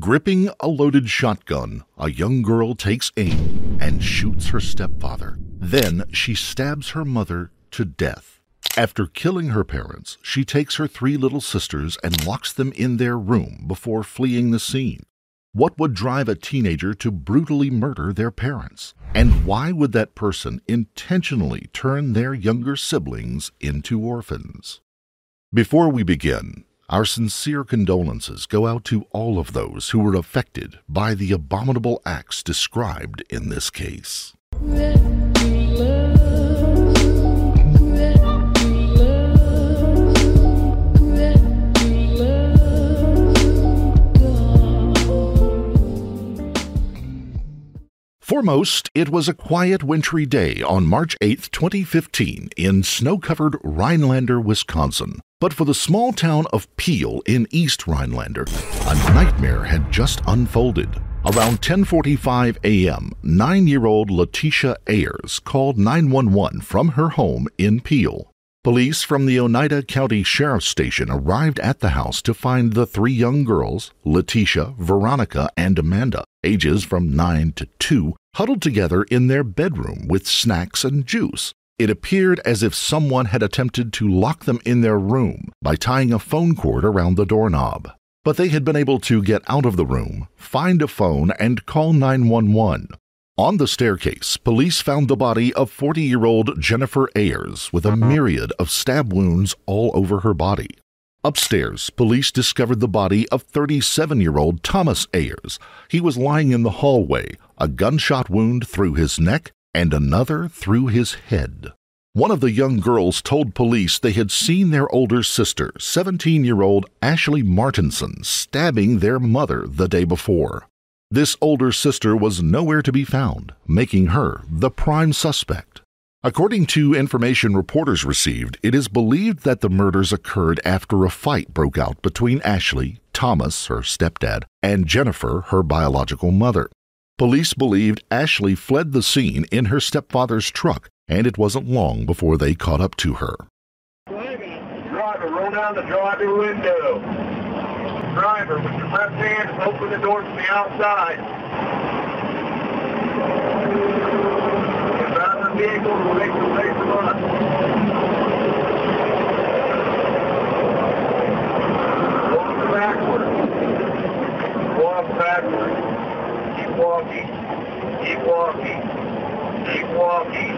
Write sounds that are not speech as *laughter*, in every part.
Gripping a loaded shotgun, a young girl takes aim and shoots her stepfather. Then she stabs her mother to death. After killing her parents, she takes her three little sisters and locks them in their room before fleeing the scene. What would drive a teenager to brutally murder their parents? And why would that person intentionally turn their younger siblings into orphans? Before we begin, our sincere condolences go out to all of those who were affected by the abominable acts described in this case. Foremost, it was a quiet wintry day on March 8, 2015, in snow covered Rhinelander, Wisconsin. But for the small town of Piehl in East Rhinelander, a nightmare had just unfolded. Around 10:45 a.m., 9-year-old Letitia Ayers called 911 from her home in Piehl. Police from the Oneida County Sheriff's Station arrived at the house to find the three young girls, Letitia, Veronica, and Amanda, ages from 9 to 2, huddled together in their bedroom with snacks and juice. It appeared as if someone had attempted to lock them in their room by tying a phone cord around the doorknob. But they had been able to get out of the room, find a phone, and call 911. On the staircase, police found the body of 40 year old Jennifer Ayers with a myriad of stab wounds all over her body. Upstairs, police discovered the body of 37 year old Thomas Ayers. He was lying in the hallway, a gunshot wound through his neck and another through his head. One of the young girls told police they had seen their older sister, 17 year old Ashlee Martinson, stabbing their mother the day before. This older sister was nowhere to be found, making her the prime suspect. According to information reporters received, it is believed that the murders occurred after a fight broke out between Ashlee, Thomas, her stepdad, and Jennifer, her biological mother. Police believed Ashlee fled the scene in her stepfather's truck, and it wasn't long before they caught up to her. Driver, roll down the driver window. Driver, with your left hand, open the door from the outside. Get out vehicle and make the place us. Walk backward. Walk backward. Keep walking. Keep walking. Keep walking.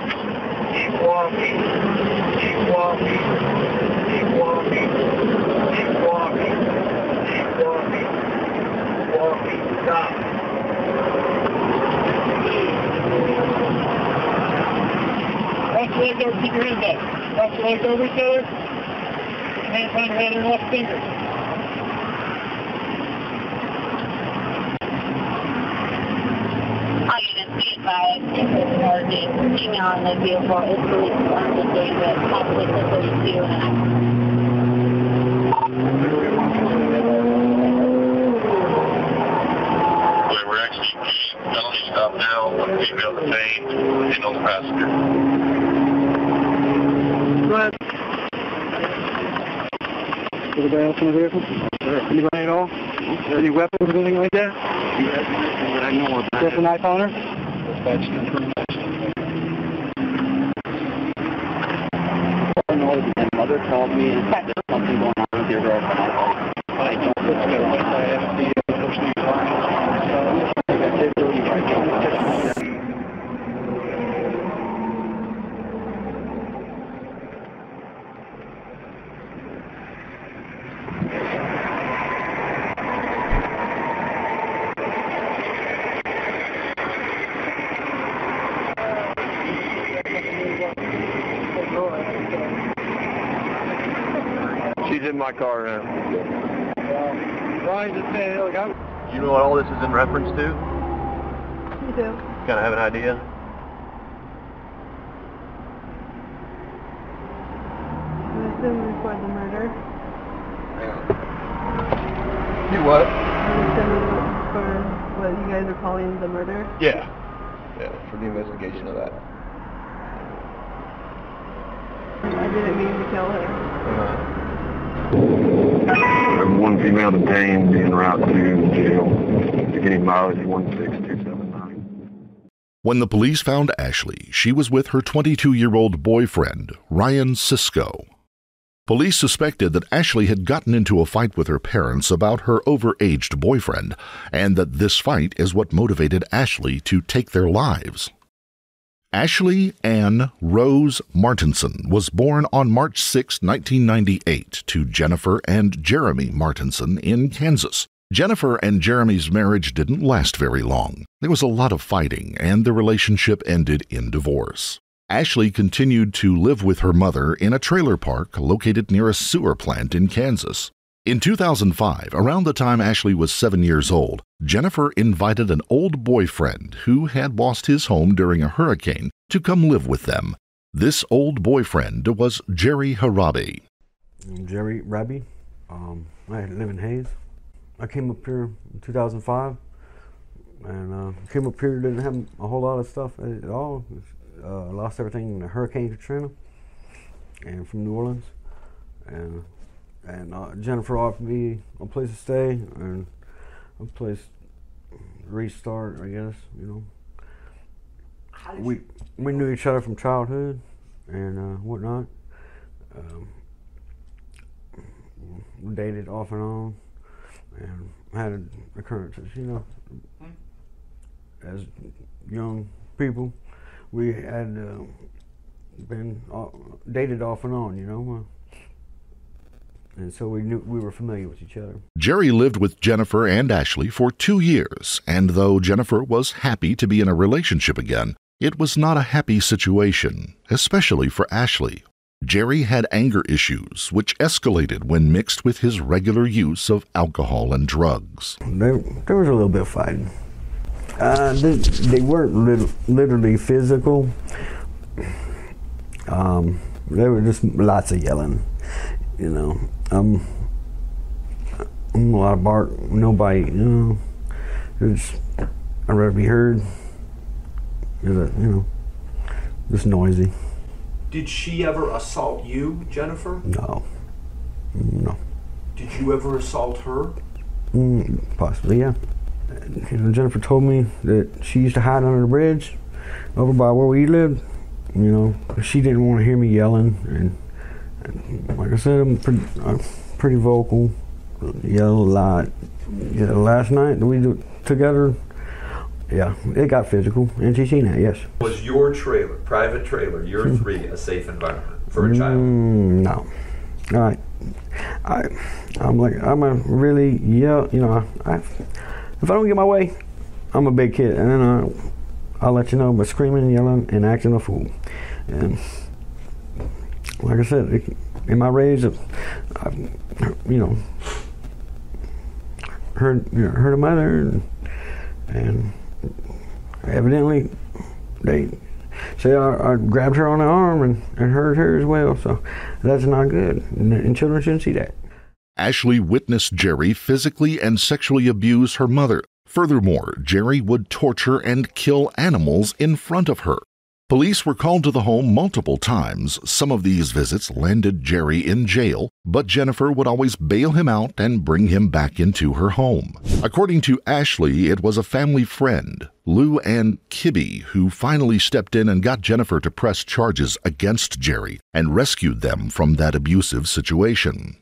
Keep walking. Keep walking. Keep walking. Keep more feet to stop. Cross your legs over, keep your head and left finger. All on the vehicle is released on the day with conflict 32 and One female detained and the passenger. Go ahead. Anybody else in the vehicle? Anybody at all? Any weapons or anything like that? I know what Just a knife on her? mother called me and *laughs* said there's something going on with your girlfriend. I don't think it's going to I have the She's in my car now. Ryan just saying, look, I'm... You know what all this is in reference to? You do. Kind of have an idea? I'm assuming for the murder. You what? I'm assuming for what you guys are calling the murder. Yeah. Yeah, for the investigation of that. I didn't mean to kill her. I have one female detained en route to jail. No, it's 16279. When the police found Ashlee, she was with her 22 year old boyfriend, Ryan Cisco. Police suspected that Ashlee had gotten into a fight with her parents about her overaged boyfriend, and that this fight is what motivated Ashlee to take their lives. Ashlee Ann Rose Martinson was born on March 6, 1998, to Jennifer and Jeremy Martinson in Kansas. Jennifer and Jeremy's marriage didn't last very long. There was a lot of fighting, and the relationship ended in divorce. Ashlee continued to live with her mother in a trailer park located near a sewer plant in Kansas. In 2005, around the time Ashlee was seven years old, Jennifer invited an old boyfriend who had lost his home during a hurricane to come live with them. This old boyfriend was Jerry Harabi. Jerry Rabi. Um, I live in Hays. I came up here in 2005 and uh, came up here, didn't have a whole lot of stuff at all uh, lost everything in the Hurricane Katrina, and from New Orleans, and and uh, Jennifer offered me a place to stay and a place restart. I guess you know. We we knew each other from childhood and uh, whatnot. Um, we dated off and on, and had occurrences, you know, as young people we had uh, been uh, dated off and on, you know. And so we knew we were familiar with each other. Jerry lived with Jennifer and Ashlee for two years, and though Jennifer was happy to be in a relationship again, it was not a happy situation, especially for Ashlee. Jerry had anger issues, which escalated when mixed with his regular use of alcohol and drugs. There, there was a little bit of fighting. Uh, they, they, weren't lit- literally physical. Um, there were just lots of yelling. You know, um, a lot of bark, nobody. You know, it's I'd rather be heard. Is it you know, just noisy. Did she ever assault you, Jennifer? No. No. Did you ever assault her? Mm, possibly, yeah you know, Jennifer told me that she used to hide under the bridge over by where we lived. You know, she didn't want to hear me yelling, and like I said, I'm pretty, I'm pretty vocal, yell a lot. Yeah, last night we do together. Yeah, it got physical, seen that. Yes. Was your trailer, private trailer, your hmm. three, a safe environment for a child? Mm, no. All right. I, I'm like, I'm a really yell. You know, I, if I don't get my way, I'm a big kid, and then I, I'll let you know by screaming, yelling, and acting a fool. And like I said, in my rage, I, you know, heard you know, heard a mother, and, and evidently they say I, I, grabbed her on the arm and, and hurt her as well. So that's not good, and, and children shouldn't see that. Ashlee witnessed Jerry physically and sexually abuse her mother. Furthermore, Jerry would torture and kill animals in front of her. Police were called to the home multiple times. Some of these visits landed Jerry in jail, but Jennifer would always bail him out and bring him back into her home. According to Ashlee, it was a family friend, Lou Ann Kibby, who finally stepped in and got Jennifer to press charges against Jerry and rescued them from that abusive situation.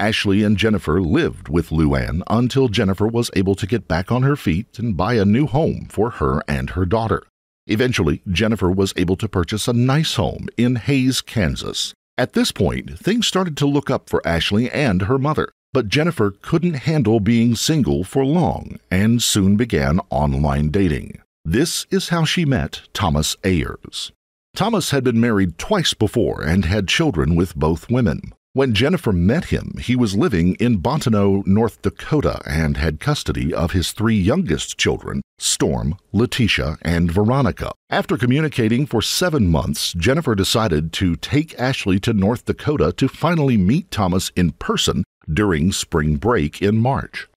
Ashlee and Jennifer lived with Luann until Jennifer was able to get back on her feet and buy a new home for her and her daughter. Eventually, Jennifer was able to purchase a nice home in Hays, Kansas. At this point, things started to look up for Ashlee and her mother, but Jennifer couldn't handle being single for long and soon began online dating. This is how she met Thomas Ayers. Thomas had been married twice before and had children with both women. When Jennifer met him, he was living in Bottineau, North Dakota, and had custody of his three youngest children, Storm, Letitia, and Veronica. After communicating for seven months, Jennifer decided to take Ashlee to North Dakota to finally meet Thomas in person during spring break in March.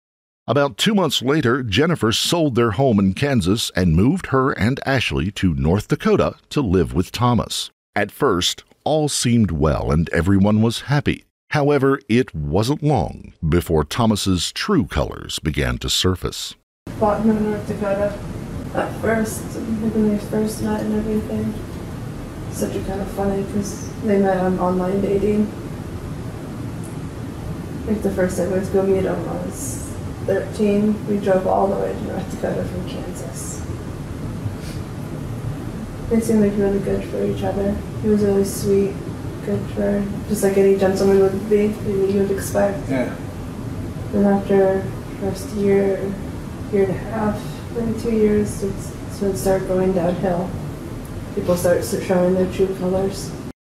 About two months later, Jennifer sold their home in Kansas and moved her and Ashlee to North Dakota to live with Thomas. At first, all seemed well and everyone was happy. However, it wasn't long before Thomas's true colors began to surface. bought him in North Dakota at first, when they first met and everything. Such a kind of funny because they met on online dating. Like the first time we was go meet him, I was 13. We drove all the way to North Dakota from Kansas. They seemed like really good for each other. He was really sweet, good for just like any gentleman would be, you would expect. Yeah. And after first year, year and a half, maybe two years, it's, it's when it started going downhill. People start showing their true colors.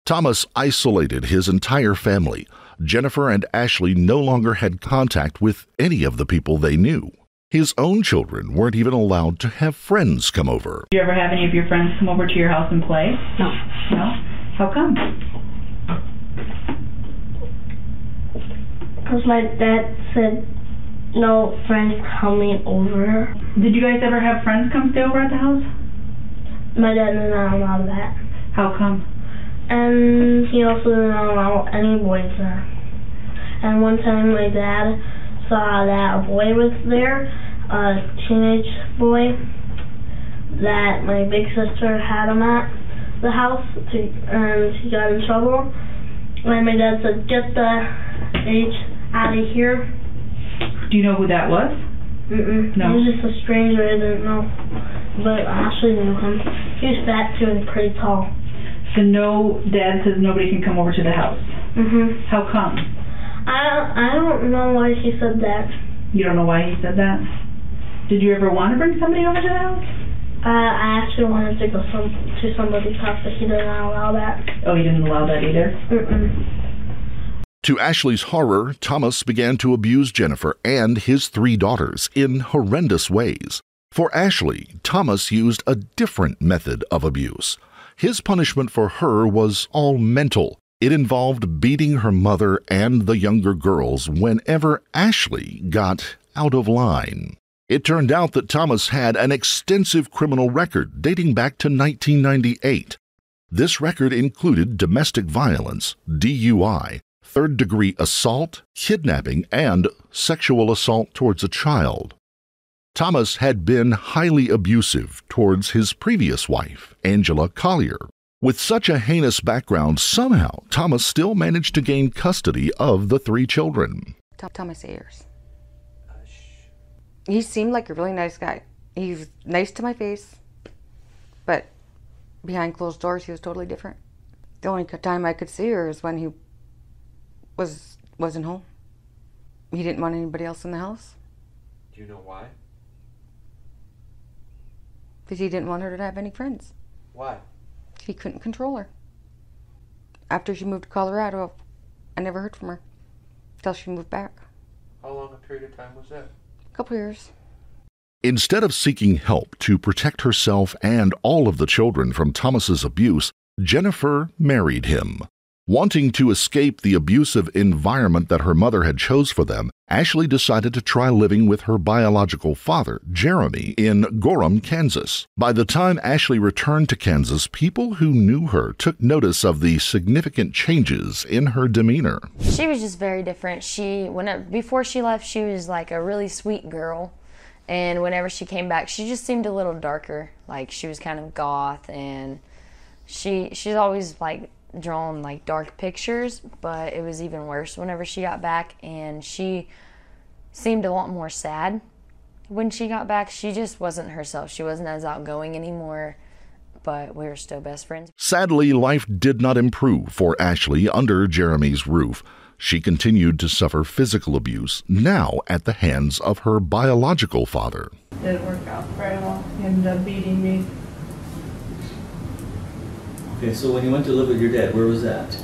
Thomas isolated his entire family. Jennifer and Ashlee no longer had contact with any of the people they knew. His own children weren't even allowed to have friends come over. Do you ever have any of your friends come over to your house and play? No. No? How come? Because my dad said no friends coming over. Did you guys ever have friends come stay over at the house? My dad did not allow that. How come? And he also didn't allow any boys there. And one time my dad saw that a boy was there, a teenage boy, that my big sister had him at the house, to, and he got in trouble. And my dad said, get the H out of here. Do you know who that was? Mm-mm. No. He was just a stranger I didn't know. But Ashlee knew him. He was fat too and pretty tall. So no, Dad says nobody can come over to the house. Mhm. How come? I I don't know why he said that. You don't know why he said that? Did you ever want to bring somebody over to the house? Uh, I actually wanted to go some to somebody's house, but he did not allow that. Oh, he didn't allow that either? Mm-mm. To Ashlee's horror, Thomas began to abuse Jennifer and his three daughters in horrendous ways. For Ashlee, Thomas used a different method of abuse. His punishment for her was all mental. It involved beating her mother and the younger girls whenever Ashlee got out of line. It turned out that Thomas had an extensive criminal record dating back to 1998. This record included domestic violence, DUI, third degree assault, kidnapping, and sexual assault towards a child. Thomas had been highly abusive towards his previous wife, Angela Collier. With such a heinous background, somehow Thomas still managed to gain custody of the three children. Thomas Ayers. He seemed like a really nice guy. He's nice to my face, but behind closed doors, he was totally different. The only time I could see her is when he was wasn't home. He didn't want anybody else in the house Do you know why? because he didn't want her to have any friends. Why? He couldn't control her. After she moved to Colorado, I never heard from her until she moved back. How long a period of time was that? Couple years. Instead of seeking help to protect herself and all of the children from Thomas's abuse, Jennifer married him. Wanting to escape the abusive environment that her mother had chose for them, Ashlee decided to try living with her biological father, Jeremy, in Gorham, Kansas. By the time Ashlee returned to Kansas, people who knew her took notice of the significant changes in her demeanor. She was just very different. She when it, before she left, she was like a really sweet girl, and whenever she came back, she just seemed a little darker. Like she was kind of goth, and she she's always like drawn like dark pictures, but it was even worse whenever she got back, and she seemed a lot more sad when she got back. She just wasn't herself. She wasn't as outgoing anymore, but we were still best friends. Sadly, life did not improve for Ashlee under Jeremy's roof. She continued to suffer physical abuse, now at the hands of her biological father. It Didn't work out very well. He ended up beating me. Okay, so when you went to live with your dad, where was that?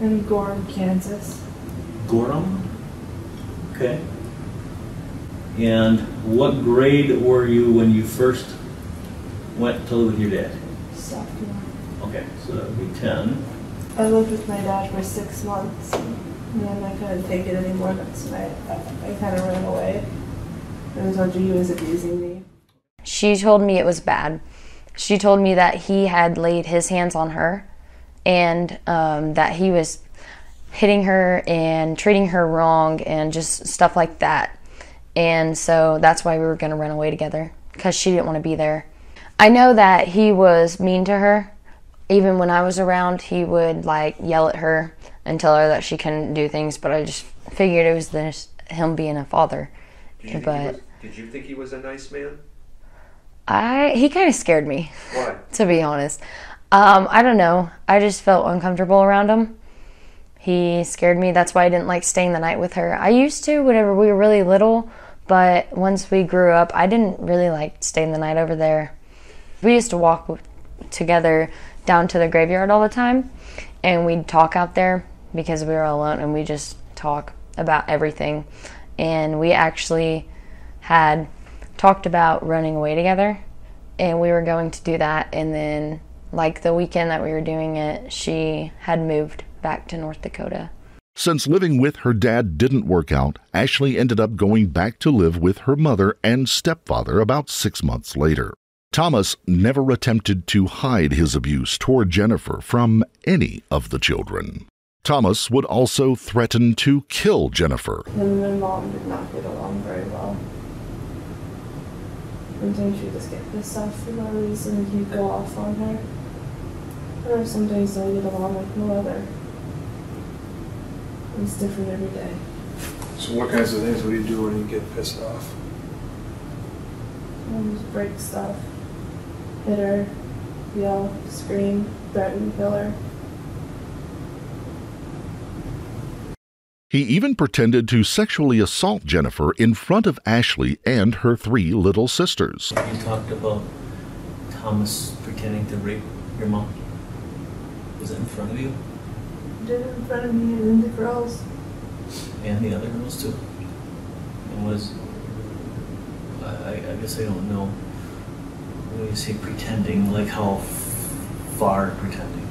in Gorham, Kansas. Gorham? Okay. And what grade were you when you first went to live with your dad? Sophomore. Okay, so that would be 10. I lived with my dad for six months, and then I couldn't take it anymore. That's when I, I, I kind of ran away. I told you he was abusing me. She told me it was bad. She told me that he had laid his hands on her and um, that he was hitting her and treating her wrong and just stuff like that. And so that's why we were going to run away together because she didn't want to be there. I know that he was mean to her. Even when I was around, he would like yell at her and tell her that she couldn't do things, but I just figured it was this, him being a father. Did but was, did you think he was a nice man? I he kind of scared me. Why? to be honest. Um, I don't know. I just felt uncomfortable around him. He scared me. That's why I didn't like staying the night with her. I used to whenever we were really little, but once we grew up, I didn't really like staying the night over there. We used to walk together down to the graveyard all the time, and we'd talk out there because we were alone, and we just talk about everything. And we actually had talked about running away together and we were going to do that and then like the weekend that we were doing it she had moved back to north dakota Since living with her dad didn't work out, Ashlee ended up going back to live with her mother and stepfather about six months later. Thomas never attempted to hide his abuse toward Jennifer from any of the children. Thomas would also threaten to kill Jennifer. Him and my mom did not get along very well. Sometimes she'd just get pissed off for no reason and he'd go off on her. Or some days I get along with no other. It's different every day. So what kinds of things would you do when you get pissed off? I just break stuff. Hit her, yell, scream, threaten, kill her. He even pretended to sexually assault Jennifer in front of Ashlee and her three little sisters. You talked about Thomas pretending to rape your mom. Was it in front of you Did it in front of me and then the girls. and the other girls too? And was I, I I guess I don't know. When you say pretending, like how f- far pretending?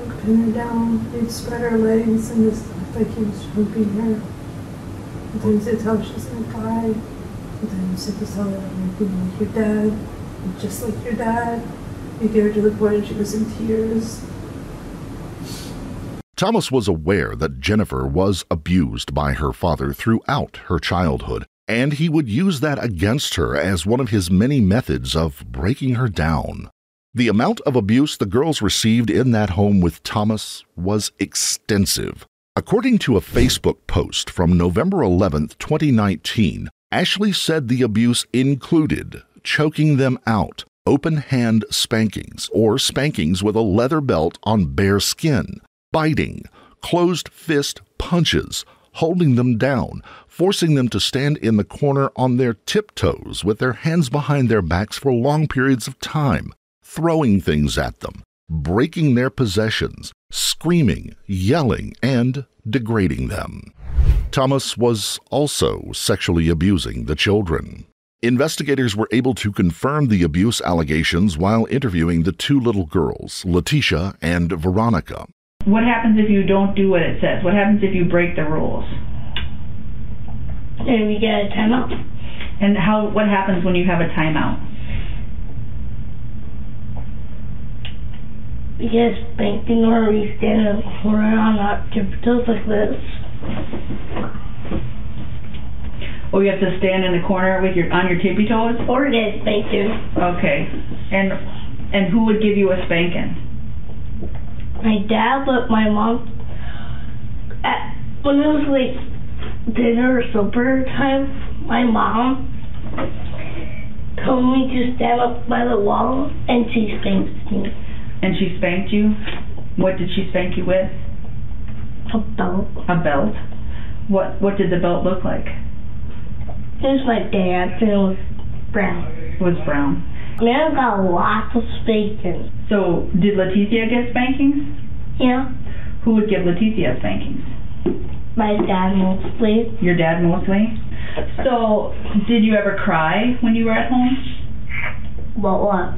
I'd pin her down, he'd spread her legs and just act like he was choking her. Sometimes he'd tell her she's gonna cry. Sometimes he'd just tell her I'm being like your dad, I'm just like your dad. He'd get her to the point she was in tears. Thomas was aware that Jennifer was abused by her father throughout her childhood, and he would use that against her as one of his many methods of breaking her down. The amount of abuse the girls received in that home with Thomas was extensive. According to a Facebook post from November 11, 2019, Ashlee said the abuse included choking them out, open hand spankings, or spankings with a leather belt on bare skin, biting, closed fist punches, holding them down, forcing them to stand in the corner on their tiptoes with their hands behind their backs for long periods of time, throwing things at them, breaking their possessions, screaming, yelling, and degrading them. Thomas was also sexually abusing the children. Investigators were able to confirm the abuse allegations while interviewing the two little girls, Letitia and Veronica. What happens if you don't do what it says? What happens if you break the rules? And we get a timeout. And how? What happens when you have a timeout? We get spanking or we stand in the corner on our tiptoes like this. Or you have to stand in the corner with your on your tippy toes? Or get spanked too. Okay. And and who would give you a spanking? My dad, but my mom, at, when it was like dinner or supper time, my mom told me to stand up by the wall and she spanked me. And she spanked you? What did she spank you with? A belt. A belt. What what did the belt look like? It was my dad's and it was brown. It was brown. Man got lots of spanking. So did Leticia get spankings? Yeah. Who would give Leticia spankings? My dad mostly. Your dad mostly? So did you ever cry when you were at home? What what?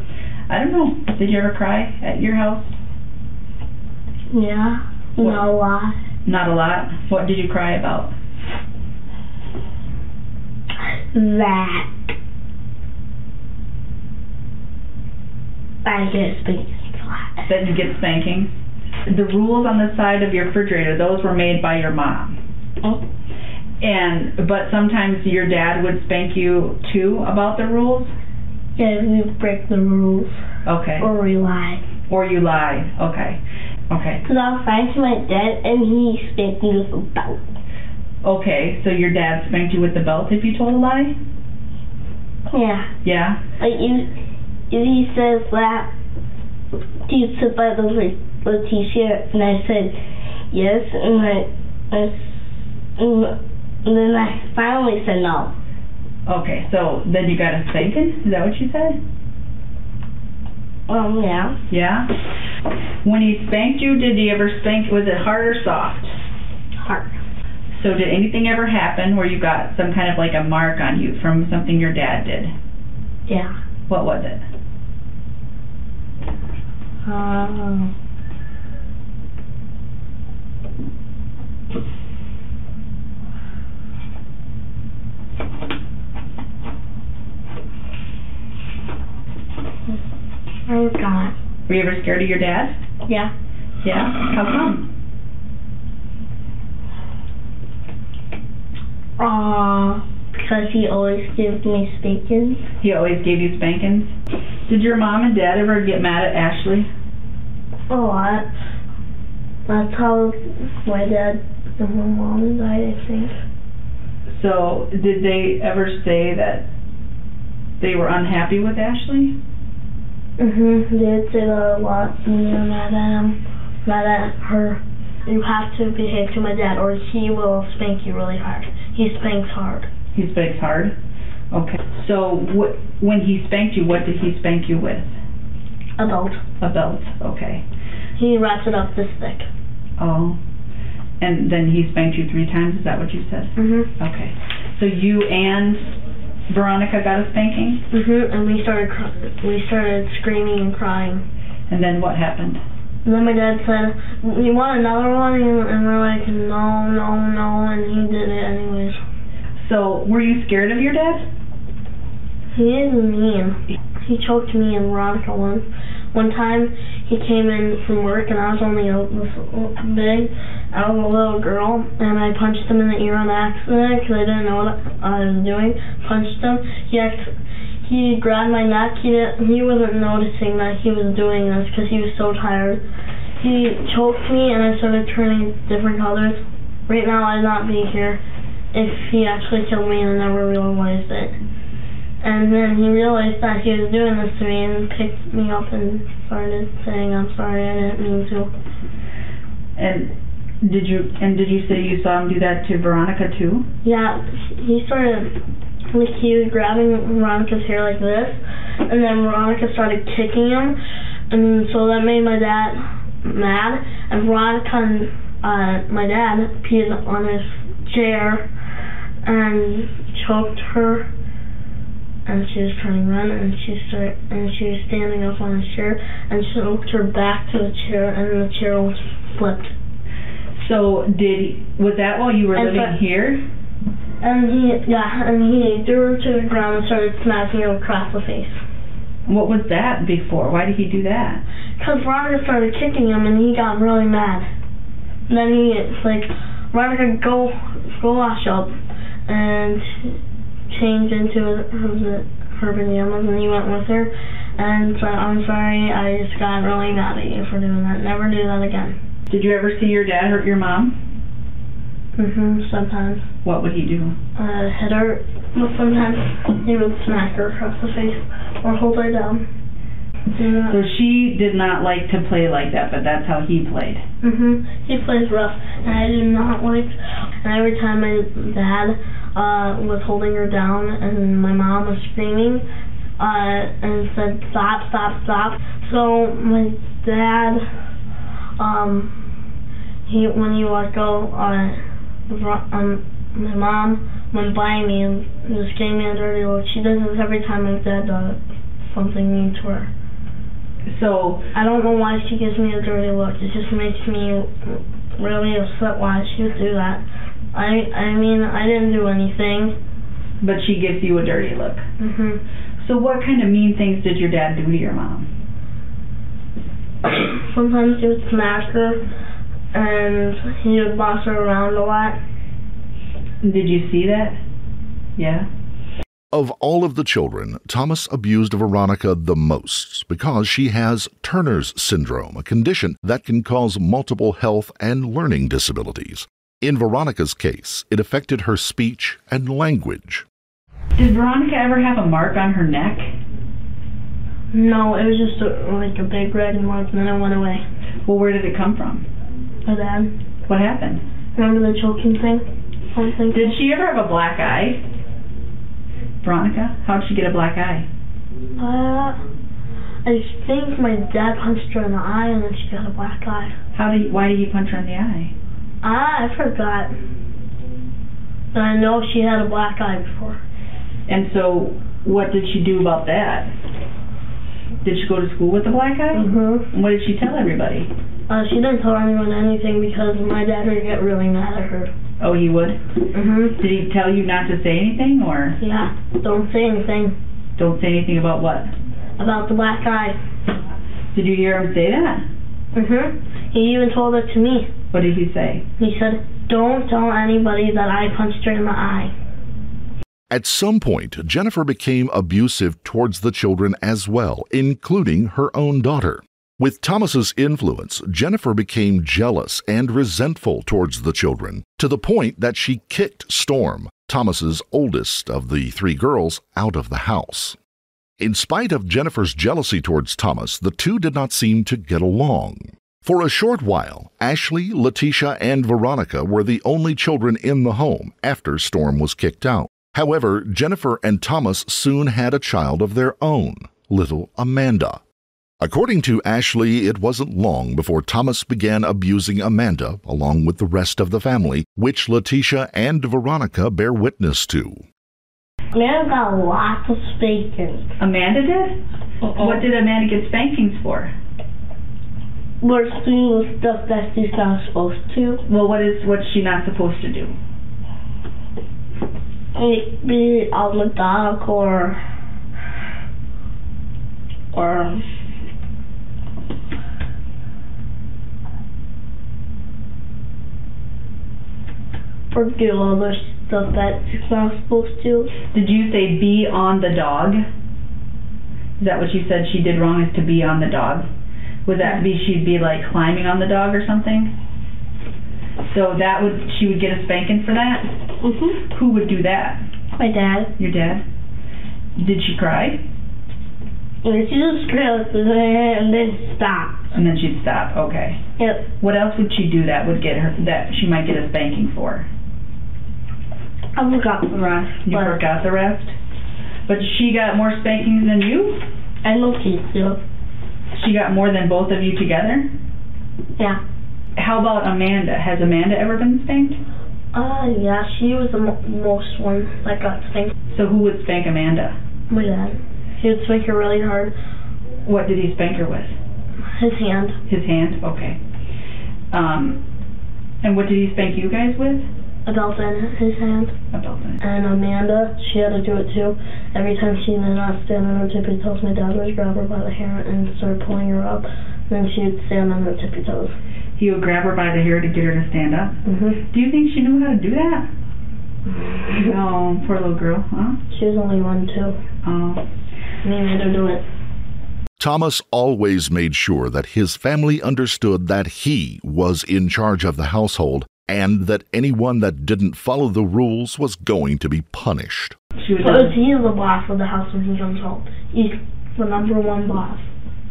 I don't know. Did you ever cry at your house? Yeah. What? Not a lot. Not a lot. What did you cry about? That. I get spankings a lot. That you get spankings? The rules on the side of your refrigerator, those were made by your mom. Oh. And but sometimes your dad would spank you too about the rules. Yeah, we break the rules. Okay. Or we lie. Or you lie. Okay. Okay. Cause I was fighting to my dad and he spanked me with a belt. Okay. So your dad spanked you with the belt if you told a lie. Yeah. Yeah. Like if, if he says that, do you sit by the t-shirt? And I said yes, and I, I and then I finally said no. Okay. So then you got a spanking. Is that what you said? Um, yeah. Yeah. When he spanked you, did he ever spank? Was it hard or soft? Hard. So did anything ever happen where you got some kind of like a mark on you from something your dad did? Yeah. What was it? Um. I forgot. Were you ever scared of your dad? Yeah. Yeah. How come? Uh, because he always gave me spankings. He always gave you spankings. Did your mom and dad ever get mad at Ashlee? A lot. That's how my dad and my mom died, I think. So did they ever say that they were unhappy with Ashlee? Mhm. They'd say that a lot. And they're mad at him, mad at her. You have to behave to my dad, or he will spank you really hard. He spanks hard. He spanks hard. Okay. So what, when he spanked you, what did he spank you with? A belt. A belt. Okay. He wraps it up this thick. Oh. And then he spanked you three times. Is that what you said? Mhm. Okay. So you and Veronica got a spanking, Mhm. And we started, cr- we started screaming and crying. and then what happened? And then my dad said, "You want another one?" And we're like, "No, no, no." And he did it anyways. So were you scared of your dad? He is mean. He choked me and Veronica once. One time he came in from work and I was only a, this big. I was a little girl and I punched him in the ear on accident because I didn't know what I was doing. Punched him. He he grabbed my neck. He didn't, he wasn't noticing that he was doing this because he was so tired. He choked me and I started turning different colors. Right now I'd not be here if he actually killed me and I never realized it. And then he realized that he was doing this to me and picked me up and started saying, I'm sorry, I didn't mean to. And did you and did you say you saw him do that to Veronica too? Yeah, he started, like, he was grabbing Veronica's hair like this, and then Veronica started kicking him, and so that made my dad mad, and Veronica and uh, my dad peed on his chair and choked her and she was trying to run and she started and she was standing up on his chair and she choked her back to the chair and the chair was flipped. So did was that while you were And living so- here? And he yeah, and he threw her to the ground and started smacking her across the face. What was that before? Why did he do that? Because Veronica started kicking him and he got really mad. And then he it's like Veronica go go wash up and change into her, her pajamas and he went with her and so I'm sorry, I just got really mad at you for doing that. Never do that again. Did you ever see your dad hurt your mom? Mhm, sometimes. What would he do? Uh, hit her, but sometimes he would smack her across the face or hold her down. Yeah. So she did not like to play like that, but that's how he played. Mhm. He plays rough, and I did not like. And every time my dad uh was holding her down, and my mom was screaming, uh, and said stop, stop, stop. So my dad, um, he when he let go, uh, um, my mom went by me and just gave me a dirty look. She does this every time my dad does something mean to her. So I don't know why she gives me a dirty look. It just makes me really upset why she would do that. I I mean I didn't do anything. but she gives you a dirty look. Mhm. So what kind of mean things did your dad do to your mom? Sometimes he would smack her, and he would boss her around a lot. Did you see that? Yeah. Of all of the children, Thomas abused Veronica the most because she has Turner's syndrome, a condition that can cause multiple health and learning disabilities. In Veronica's case, it affected her speech and language. Did Veronica ever have a mark on her neck? No, it was just a, like a big red mark, and then it went away. Well, where did it come from? My dad. What happened? Remember the choking thing? Something. Did she ever have a black eye? Veronica, how did she get a black eye? Uh, I think my dad punched her in the eye, and then she got a black eye. How did? Why did he punch her in the eye? Ah, I forgot. But I know she had a black eye before. And so, what did she do about that? Did she go to school with a black eye? Mm-hmm. And what did she tell everybody? Uh, she didn't tell anyone anything because my dad would get really mad at her. Oh, he would? Mm-hmm. Did he tell you not to say anything, or? Yeah, don't say anything. Don't say anything about what? About the black eye. Did you hear him say that? Mm-hmm. He even told it to me. What did he say? He said, don't tell anybody that I punched her in the eye. At some point, Jennifer became abusive towards the children as well, including her own daughter. With Thomas's influence, Jennifer became jealous and resentful towards the children, to the point that she kicked Storm, Thomas's oldest of the three girls, out of the house. In spite of Jennifer's jealousy towards Thomas, the two did not seem to get along. For a short while, Ashlee, Letitia, and Veronica were the only children in the home after Storm was kicked out. However, Jennifer and Thomas soon had a child of their own, little Amanda. According to Ashlee, it wasn't long before Thomas began abusing Amanda along with the rest of the family, which Letitia and Veronica bear witness to. Amanda got lots of spankings. Amanda did? Uh-uh. What did Amanda get spankings for? We're doing the stuff that she's not supposed to. Well, what is what's she not supposed to do? Be on the dog or or or do other stuff that she's not supposed to. Did you say be on the dog? Is that what you said she did wrong? Is to be on the dog? Would that be she'd be like climbing on the dog or something? So that would she would get a spanking for that? Mm-hmm. Who would do that? My dad. Your dad? Did she cry? And she just screamed and then stop. And then she'd stop. Okay. Yep. What else would she do that would get her that she might get a spanking for? I forgot the rest. You forgot the rest? But she got more spankings than you? I know she do. She got more than both of you together? Yeah. How about Amanda? Has Amanda ever been spanked? Uh, yeah, she was the mo- most one that got spanked. So who would spank Amanda? My dad. He would spank her really hard. What did he spank her with? His hand. His hand? Okay. Um, and what did he spank you guys with? A belt in his hand. A belt in. And Amanda, she had to do it too. Every time she did not stand on her tippy toes, my dad would grab her by the hair and start pulling her up. Then she would stand on her tippy toes. He would grab her by the hair to get her to stand up. Mm-hmm. Do you think she knew how to do that? *laughs* No, poor little girl, huh? She was only one too. Oh. Me made her do it. Thomas always made sure that his family understood that he was in charge of the household and that anyone that didn't follow the rules was going to be punished. She was Because he is the boss of the house when he comes home. He's the number one boss.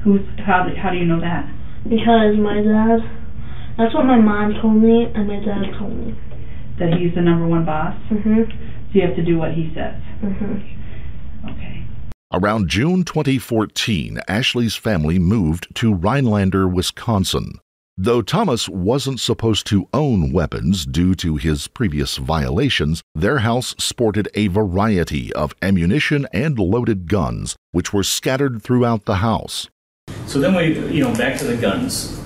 Who's how? do- How do you know that? Because my dad, that's what my mom told me and my dad told me. That he's the number one boss. Mhm. So you have to do what he says. Mhm. Okay. Around June 2014, Ashlee's family moved to Rhinelander, Wisconsin. Though Thomas wasn't supposed to own weapons due to his previous violations, their house sported a variety of ammunition and loaded guns, which were scattered throughout the house. So then we, you know, back to the guns.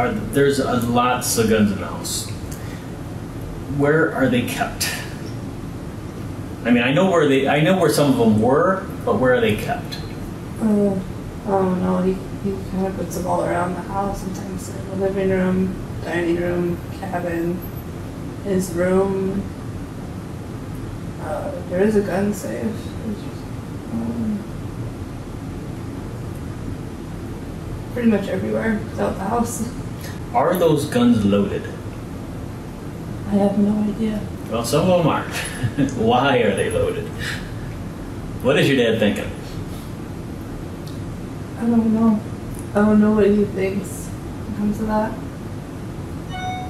Are there's uh, lots of guns in the house. Where are they kept? I mean, I know where they, I know where some of them were, but where are they kept? Oh, I don't know. He, he kind of puts them all around the house. Sometimes in the living room, dining room, cabin, his room, Uh, there is a gun safe. Just, um, pretty much everywhere without the house. *laughs* Are those guns loaded? I have no idea. Well, some of them are. *laughs* Why are they loaded? What is your dad thinking? I don't know. I don't know what he thinks when it comes to that.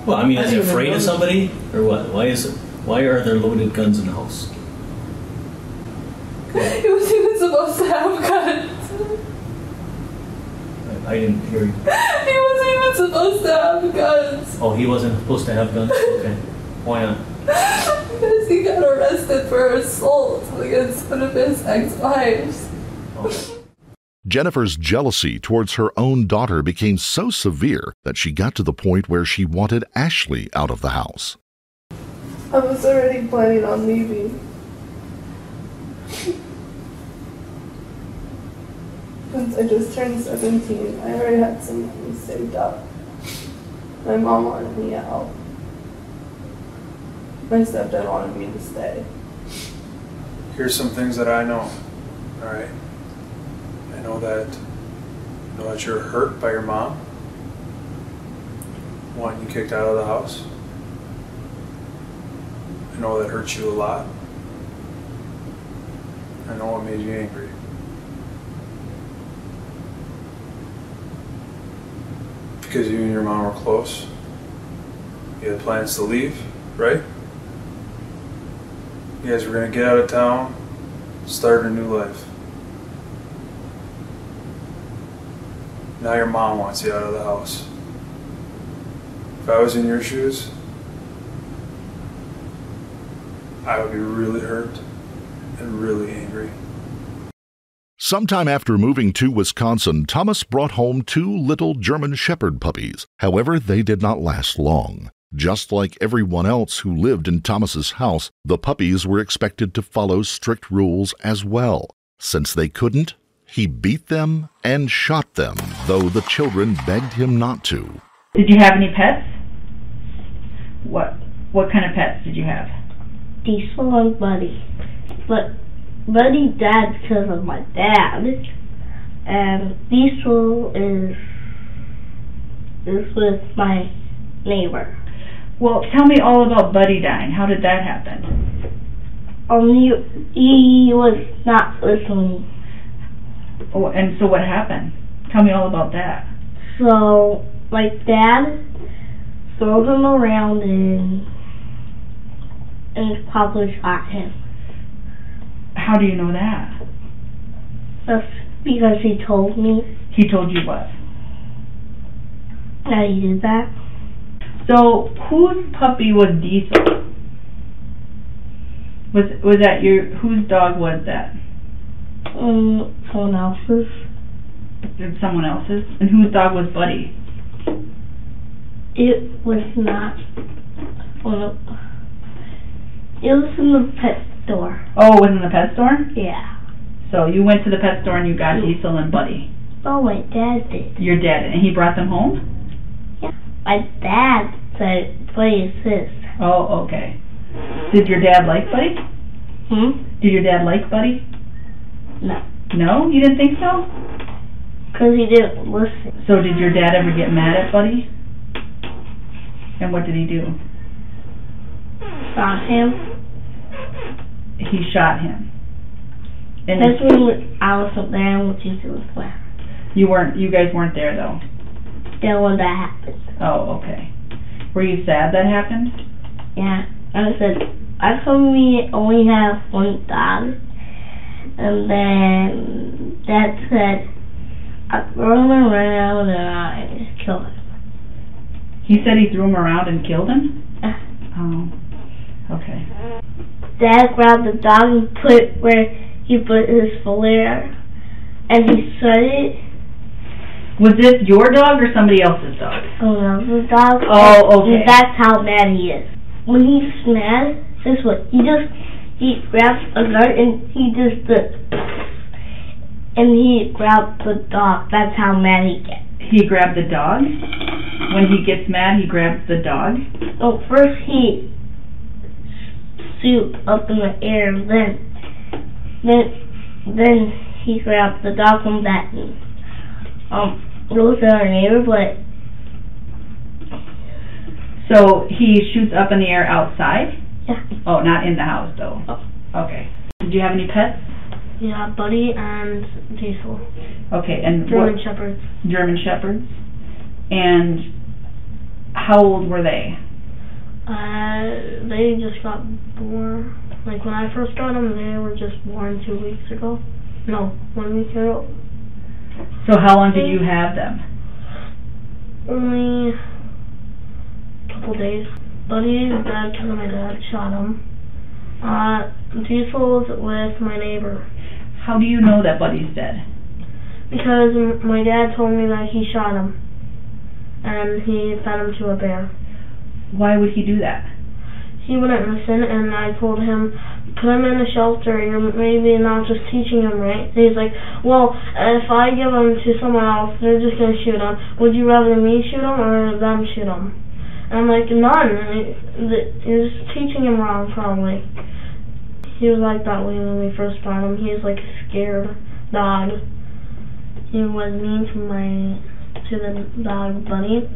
Well, I mean, is he afraid of somebody, or what? Why is it? Why are there loaded guns in the house? *laughs* he wasn't even supposed to have guns. I, I didn't hear you. he wasn't even supposed to have guns. Oh, he wasn't supposed to have guns. Okay, why not? Because he got arrested for assault against one of his ex-wives. Oh. Jennifer's jealousy towards her own daughter became so severe that she got to the point where she wanted Ashlee out of the house. I was already planning on leaving. Since I just turned 17, I already had some money saved up. My mom wanted me out. My stepdad wanted me to stay. Here's some things that I know. All right. I know that. Know that you're hurt by your mom. Wanting you kicked out of the house. I know that hurts you a lot. I know what made you angry. Because you and your mom were close. You had plans to leave, right? You guys were gonna get out of town, start a new life. Now your mom wants you out of the house. If I was in your shoes, I would be really hurt and really angry. Sometime after moving to Wisconsin, Thomas brought home two little German Shepherd puppies. However, they did not last long. Just like everyone else who lived in Thomas's house, the puppies were expected to follow strict rules as well. Since they couldn't, he beat them and shot them, though the children begged him not to. Did you have any pets? What what kind of pets did you have? Diesel and Buddy. But Buddy died because of my dad. And Diesel is is with my neighbor. Well, tell me all about Buddy dying. How did that happen? Um, he, he was not listening. Oh, and so what happened? Tell me all about that. So my dad threw him around and and probably shot him. How do you know that? That's because he told me He told you what? that he did that. So whose puppy was Diesel? Was was that your whose dog was that? Um, someone else's. It's Someone else's. And whose dog was Buddy? It was not. Well, it was in the pet store. Oh, it was in the pet store? Yeah. So you went to the pet store and you got Diesel and Buddy. Oh, my dad did. Your dad and he brought them home? Yeah. My dad said, "Buddy is this?" Oh, okay. Did your dad like Buddy? Hmm. Did your dad like Buddy? No. No, you didn't think so? Because he didn't listen. So did your dad ever get mad at Buddy? And what did he do? Shot him. He shot him. And That's when I wasn't there and what you was there. you weren't. You guys weren't there though. Then when that happened. Oh, okay. Were you sad that happened? Yeah. I said, I told me only have one dog. And then Dad said, I threw him around and I just killed him. He said he threw him around and killed him. Uh, Oh, okay. Dad grabbed the dog and put it where he put his fillet and he set it. Was this your dog or somebody else's dog? Someone else's dog. Oh, okay. And that's how mad he is. When he's mad, this what he just he grabs a gun and he just the and he grabbed the dog. That's how mad he gets. He grabbed the dog. When he gets mad, he grabs the dog. Oh, first he soup up in the air. Then, then, then he grabbed the dog from that. Um, goes to our neighbor, but So he shoots up in the air outside? Yeah. Oh, not in the house though. Okay. Did you have any pets? yeah, Buddy and Diesel, Okay, and German what? Shepherds. German Shepherds. And how old were they? Uh, they just got born. Like when I first got them, they were just born two weeks ago. No, one week ago. So how long did you have them? Only a couple days. Buddy is dead because my dad shot him. Uh, Diesel was with my neighbor How do you know that Buddy's dead? because my dad told me that he shot him, and he fed him to a bear. Why would he do that? He wouldn't listen, and I told him, put him in a shelter, you're maybe not just teaching him right. And he's like, well, if I give him to someone else, they're just going to shoot him. Would you rather me shoot him or them shoot him? And I'm like, none. And it- You're just teaching him wrong, probably. He was like that way when we first bought him. He was like a scared dog. He was mean to my, to the dog Buddy.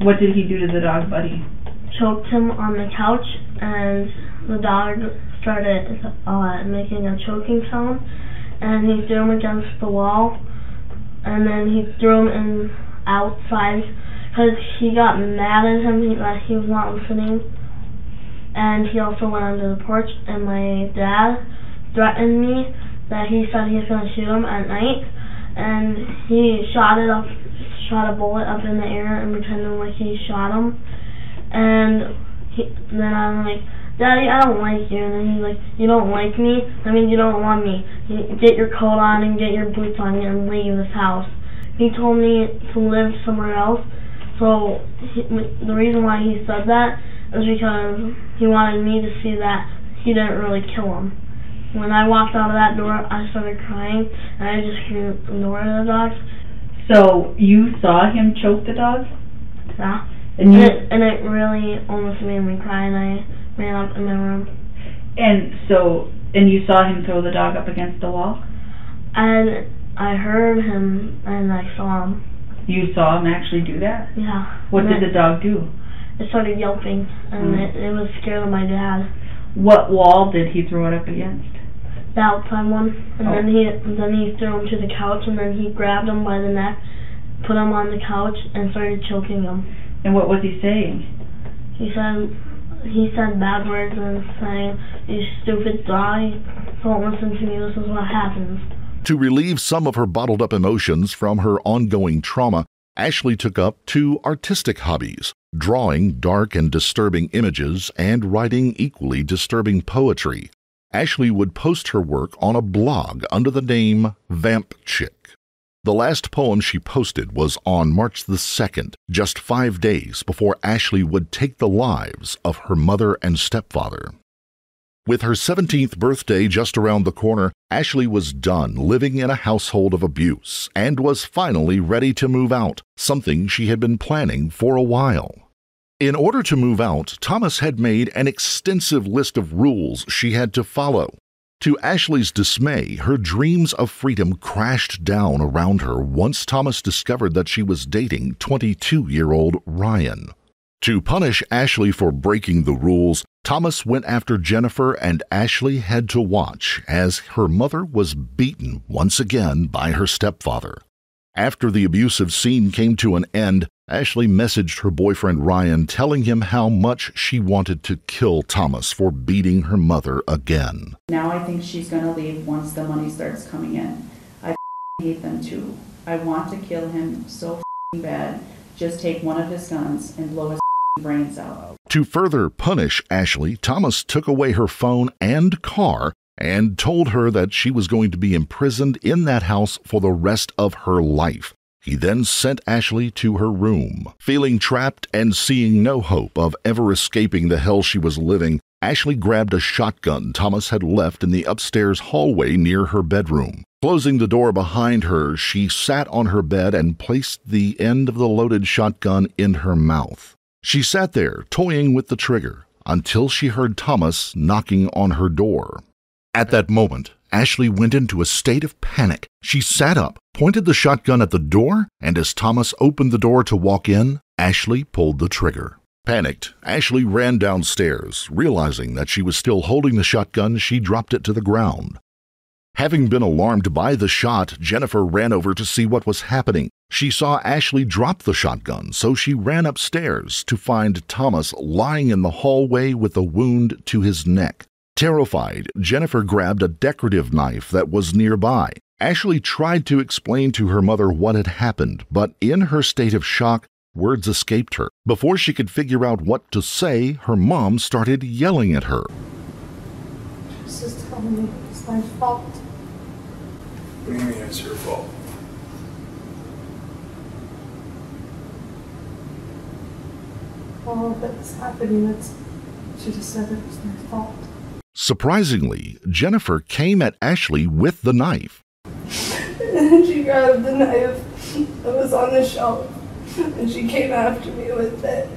What did he do to the dog Buddy? Choked him on the couch and the dog started uh, making a choking sound and he threw him against the wall and then he threw him in outside because he got mad at him that he was not listening. And he also went under the porch and my dad threatened me that he said he was going to shoot him at night and he shot it up shot a bullet up in the air and pretended like he shot him and he, then I'm like, Daddy, I don't like you. And then he's like, You don't like me? That means you don't want me. You get your coat on and get your boots on and leave this house. He told me to live somewhere else. So he, the reason why he said that is because he wanted me to see that he didn't really kill him. When I walked out of that door, I started crying, and I just ignored the dogs. So you saw him choke the dog? Yeah. And you it, and it really almost made me cry, and I ran up in my room. and so and you saw him throw the dog up against the wall? And I heard him, and I saw him. You saw him actually do that? Yeah. What and did the dog do? It started yelping, and Mm. it, it was scared of my dad. What wall did he throw it up against? The outside one, and Oh. then he then he threw him to the couch, and then he grabbed him by the neck, put him on the couch, and started choking him. And what was he saying? He said he said bad words and saying, "You stupid dog, don't listen to me. This is what happens." To relieve some of her bottled up emotions from her ongoing trauma, Ashlee took up two artistic hobbies drawing dark and disturbing images and writing equally disturbing poetry. Ashlee would post her work on a blog under the name Vamp Chick. The last poem she posted was on March the 2nd, just five days before Ashlee would take the lives of her mother and stepfather. With her 17th birthday just around the corner, Ashlee was done living in a household of abuse and was finally ready to move out, something she had been planning for a while. In order to move out, Thomas had made an extensive list of rules she had to follow. To Ashlee's dismay, her dreams of freedom crashed down around her once Thomas discovered that she was dating 22 year old Ryan. To punish Ashlee for breaking the rules, Thomas went after Jennifer, and Ashlee had to watch as her mother was beaten once again by her stepfather. After the abusive scene came to an end, Ashlee messaged her boyfriend Ryan telling him how much she wanted to kill Thomas for beating her mother again. Now I think she's gonna leave once the money starts coming in. I *laughs* hate them too. I want to kill him so bad. Just take one of his guns and blow his *laughs* brains out. To further punish Ashlee, Thomas took away her phone and car and told her that she was going to be imprisoned in that house for the rest of her life. He then sent Ashlee to her room. Feeling trapped and seeing no hope of ever escaping the hell she was living, Ashlee grabbed a shotgun Thomas had left in the upstairs hallway near her bedroom. Closing the door behind her, she sat on her bed and placed the end of the loaded shotgun in her mouth. She sat there, toying with the trigger, until she heard Thomas knocking on her door. At that moment, Ashlee went into a state of panic. She sat up, pointed the shotgun at the door, and as Thomas opened the door to walk in, Ashlee pulled the trigger. Panicked, Ashlee ran downstairs. Realizing that she was still holding the shotgun, she dropped it to the ground. Having been alarmed by the shot, Jennifer ran over to see what was happening. She saw Ashlee drop the shotgun, so she ran upstairs to find Thomas lying in the hallway with a wound to his neck. Terrified, Jennifer grabbed a decorative knife that was nearby. Ashlee tried to explain to her mother what had happened, but in her state of shock, words escaped her. Before she could figure out what to say, her mom started yelling at her. She's just telling me it's my fault. What do you mean it's your fault? All that's happening, it's, she just said it was my fault. Surprisingly, Jennifer came at Ashlee with the knife. And she grabbed the knife that was on the shelf and she came after me with it.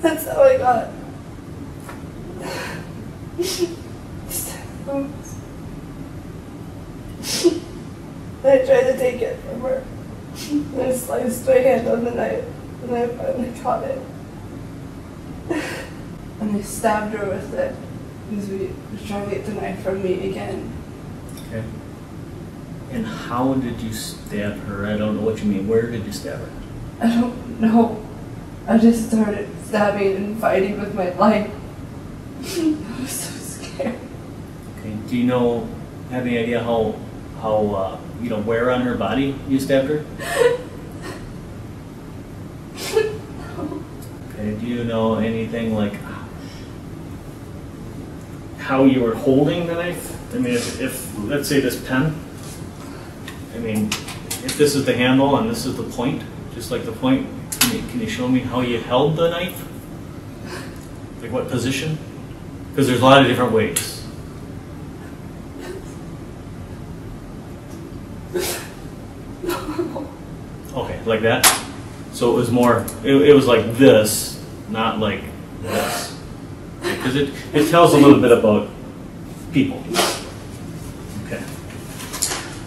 That's how I got. I tried to take it from her. And I sliced my hand on the knife and I finally caught it. And they stabbed her with it because we were trying to get the knife from me again. Okay. And how did you stab her? I don't know what you mean. Where did you stab her? I don't know. I just started stabbing and fighting with my life. *laughs* I was so scared. Okay. Do you know, have any idea how, how, uh, you know, where on her body you stabbed her? *laughs* no. Okay. Do you know anything like how you were holding the knife? I mean, if, if let's say this pen, I mean, if this is the handle and this is the point, just like the point, can you, can you show me how you held the knife? Like what position? Because there's a lot of different ways. Okay, like that? So it was more, it, it was like this, not like this. Because it, it tells a little bit about people. Okay.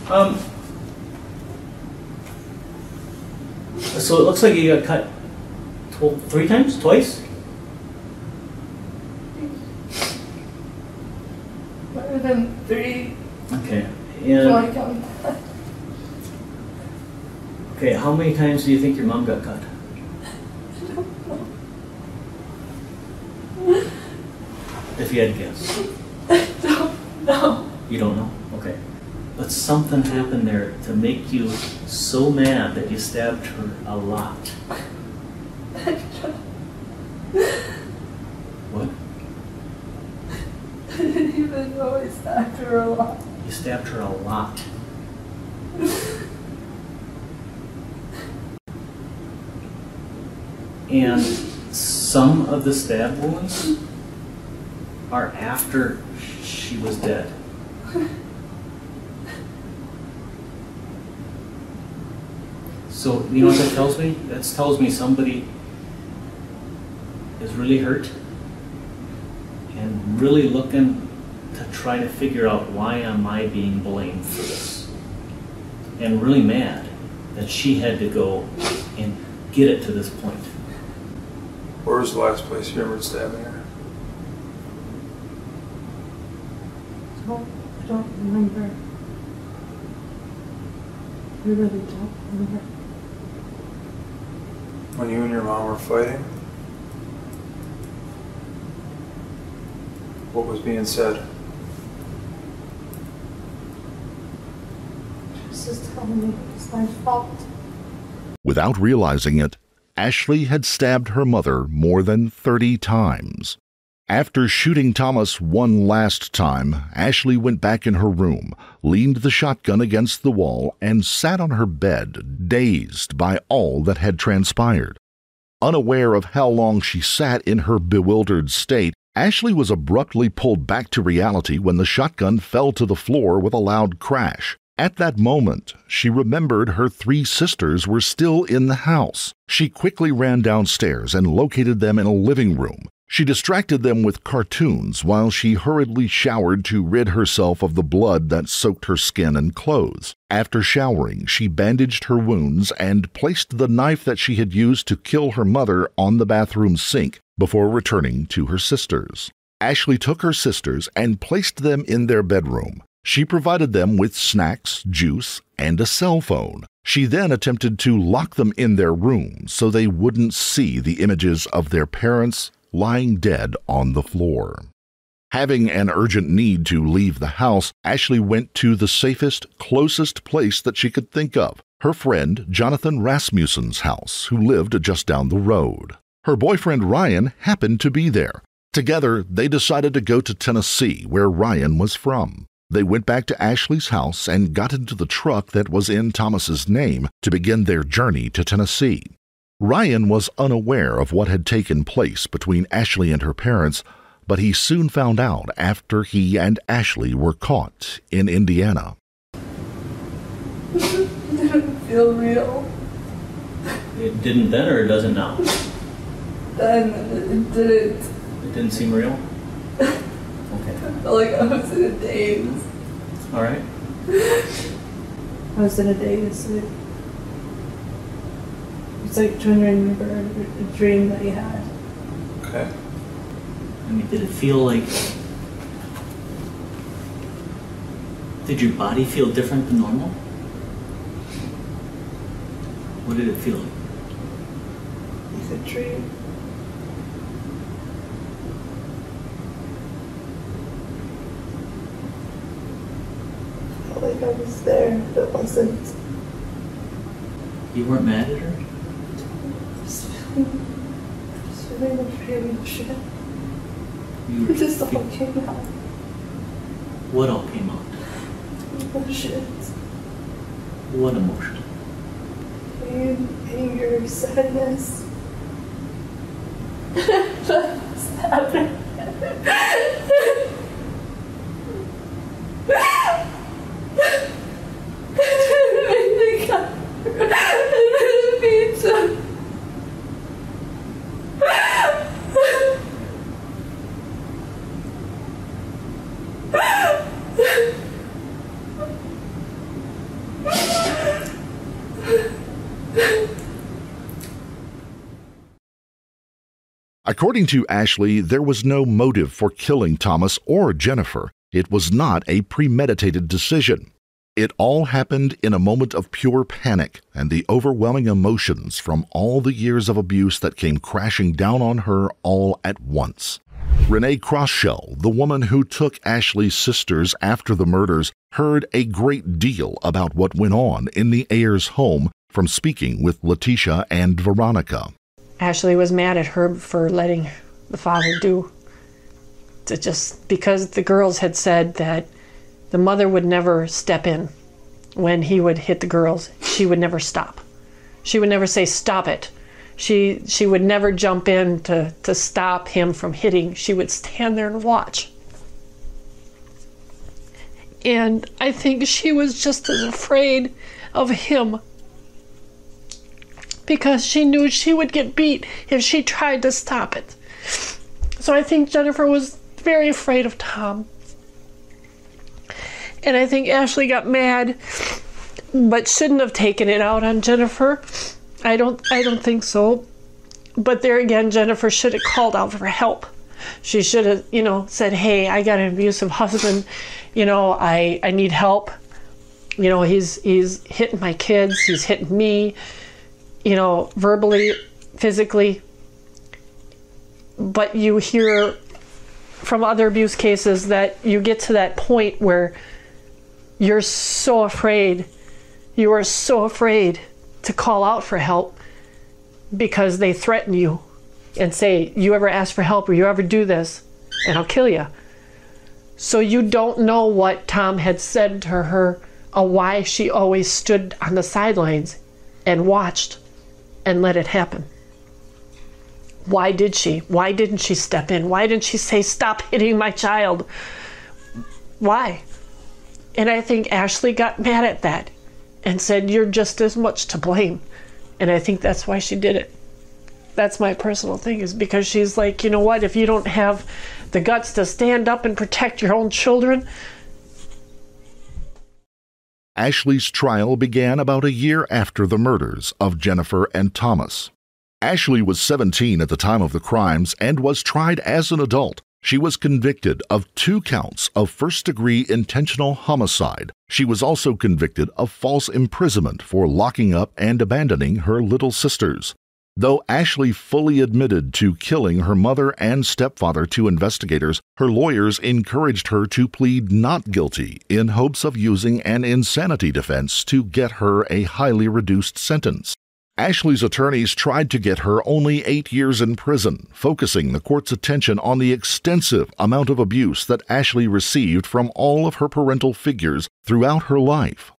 Um, so it looks like you got cut three times? Twice? Better than three. Okay. And, *laughs* okay, how many times do you think your mom got cut? If you had to guess. *laughs* No, no. You don't know? Okay. But something happened there to make you so mad that you stabbed her a lot. *laughs* What? I didn't even know I stabbed her a lot. You stabbed her a lot. *laughs* And some of the stab wounds are after she was dead. So, you know what that tells me? That tells me somebody is really hurt and really looking to try to figure out why am I being blamed for this. And really mad that she had to go and get it to this point. Where was the last place you remembered stabbing her? don't, I don't remember. I really don't remember. When you and your mom were fighting? What was being said? She's just telling me it's my fault. Without realizing it, Ashlee had stabbed her mother more than 30 times. After shooting Thomas one last time, Ashlee went back in her room, leaned the shotgun against the wall, and sat on her bed, dazed by all that had transpired. Unaware of how long she sat in her bewildered state, Ashlee was abruptly pulled back to reality when the shotgun fell to the floor with a loud crash. At that moment, she remembered her three sisters were still in the house. She quickly ran downstairs and located them in a living room. She distracted them with cartoons while she hurriedly showered to rid herself of the blood that soaked her skin and clothes. After showering, she bandaged her wounds and placed the knife that she had used to kill her mother on the bathroom sink before returning to her sisters. Ashlee took her sisters and placed them in their bedroom. She provided them with snacks, juice, and a cell phone. She then attempted to lock them in their room so they wouldn't see the images of their parents lying dead on the floor. Having an urgent need to leave the house, Ashlee went to the safest, closest place that she could think of her friend Jonathan Rasmussen's house, who lived just down the road. Her boyfriend Ryan happened to be there. Together, they decided to go to Tennessee, where Ryan was from. They went back to Ashlee's house and got into the truck that was in Thomas's name to begin their journey to Tennessee. Ryan was unaware of what had taken place between Ashlee and her parents, but he soon found out after he and Ashlee were caught in Indiana. didn't feel real. It didn't then or it doesn't now? Then it didn't. It didn't seem real? Okay. I *laughs* felt like I was in a daze. All right. *laughs* I was in a daze. Like, it's like trying to remember a, a dream that you had. Okay. I mean, did it feel like. Did your body feel different than normal? What did it feel like? It's a dream. I felt like I was there, but it wasn't. You weren't mad at her? Just feeling, just feeling afraid of shit. You It just all came out. What all came out? Bullshit. What emotion? Pain, anger, sadness. *laughs* Sadness. According to Ashlee, there was no motive for killing Thomas or Jennifer. It was not a premeditated decision. It all happened in a moment of pure panic and the overwhelming emotions from all the years of abuse that came crashing down on her all at once. Renee Crosshell, the woman who took Ashlee's sisters after the murders, heard a great deal about what went on in the Ayers home from speaking with Letitia and Veronica. Ashlee was mad at Herb for letting the father do to just because the girls had said that the mother would never step in when he would hit the girls. She would never stop. She would never say stop it. She she would never jump in to, to stop him from hitting. She would stand there and watch. And I think she was just as afraid of him because she knew she would get beat if she tried to stop it. So I think Jennifer was very afraid of Tom. And I think Ashlee got mad but shouldn't have taken it out on Jennifer. I don't I don't think so. But there again Jennifer should have called out for help. She should have, you know, said, "Hey, I got an abusive husband. You know, I I need help. You know, he's he's hitting my kids, he's hitting me you know, verbally, physically. But you hear from other abuse cases that you get to that point where you're so afraid, you are so afraid to call out for help because they threaten you and say, You ever ask for help or you ever do this, and I'll kill you. So you don't know what Tom had said to her or why she always stood on the sidelines and watched and let it happen. Why did she? Why didn't she step in? Why didn't she say, Stop hitting my child? Why? And I think Ashlee got mad at that and said, You're just as much to blame. And I think that's why she did it. That's my personal thing, is because she's like, you know what, if you don't have the guts to stand up and protect your own children. Ashlee's trial began about a year after the murders of Jennifer and Thomas. Ashlee was 17 at the time of the crimes and was tried as an adult. She was convicted of two counts of first degree intentional homicide. She was also convicted of false imprisonment for locking up and abandoning her little sisters. Though Ashlee fully admitted to killing her mother and stepfather to investigators, her lawyers encouraged her to plead not guilty in hopes of using an insanity defense to get her a highly reduced sentence. Ashlee's attorneys tried to get her only eight years in prison, focusing the court's attention on the extensive amount of abuse that Ashlee received from all of her parental figures throughout her life.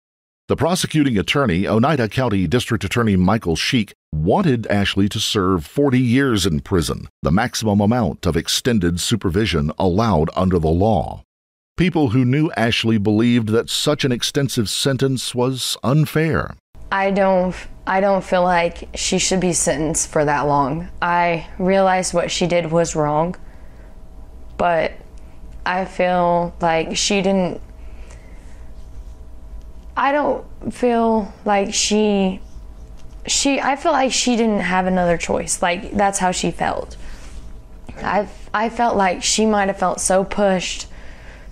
The prosecuting attorney, Oneida County District Attorney Michael Schiek, wanted Ashlee to serve 40 years in prison, the maximum amount of extended supervision allowed under the law. People who knew Ashlee believed that such an extensive sentence was unfair. I don't I don't feel like she should be sentenced for that long. I realize what she did was wrong, but I feel like she didn't I don't feel like she she I feel like she didn't have another choice. Like that's how she felt. I I felt like she might have felt so pushed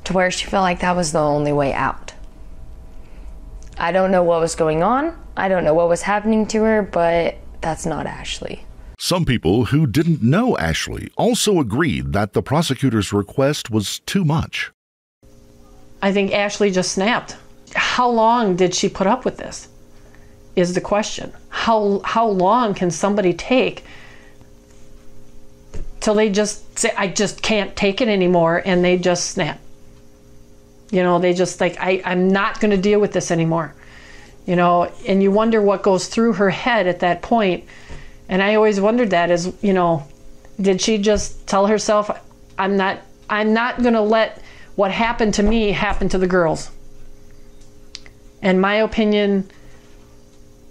to where she felt like that was the only way out. I don't know what was going on. I don't know what was happening to her, but that's not Ashlee. Some people who didn't know Ashlee also agreed that the prosecutor's request was too much. I think Ashlee just snapped. How long did she put up with this? Is the question. How how long can somebody take till they just say I just can't take it anymore and they just snap? You know, they just like I I'm not going to deal with this anymore. You know, and you wonder what goes through her head at that point. And I always wondered that is, you know, did she just tell herself I'm not I'm not going to let what happened to me happen to the girls? And my opinion,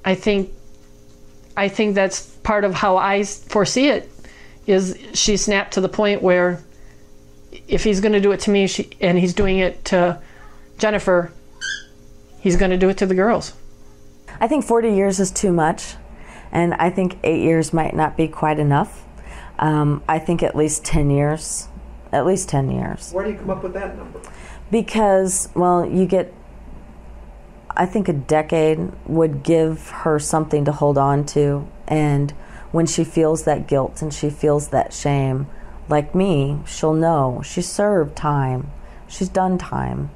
I think, I think that's part of how I foresee it. Is she snapped to the point where, if he's going to do it to me, she, and he's doing it to Jennifer, he's going to do it to the girls. I think 40 years is too much, and I think eight years might not be quite enough. Um, I think at least 10 years, at least 10 years. Where do you come up with that number? Because, well, you get I think a decade would give her something to hold on to. And when she feels that guilt and she feels that shame, like me, she'll know she served time, she's done time,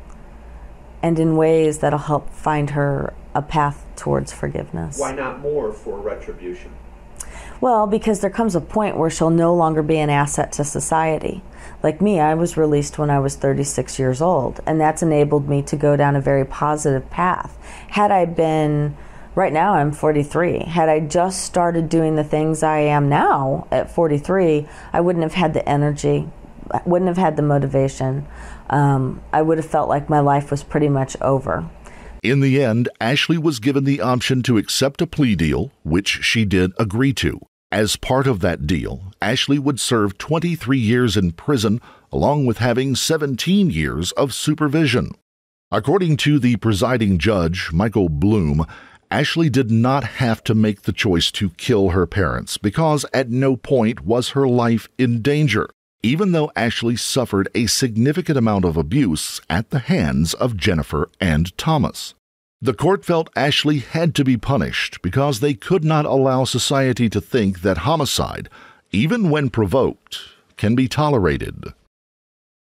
and in ways that'll help find her a path towards forgiveness. Why not more for retribution? Well, because there comes a point where she'll no longer be an asset to society. Like me, I was released when I was 36 years old, and that's enabled me to go down a very positive path. Had I been, right now I'm 43, had I just started doing the things I am now at 43, I wouldn't have had the energy, wouldn't have had the motivation. Um, I would have felt like my life was pretty much over. In the end, Ashlee was given the option to accept a plea deal, which she did agree to. As part of that deal, Ashlee would serve 23 years in prison, along with having 17 years of supervision. According to the presiding judge, Michael Bloom, Ashlee did not have to make the choice to kill her parents because at no point was her life in danger, even though Ashlee suffered a significant amount of abuse at the hands of Jennifer and Thomas. The court felt Ashlee had to be punished because they could not allow society to think that homicide, even when provoked, can be tolerated.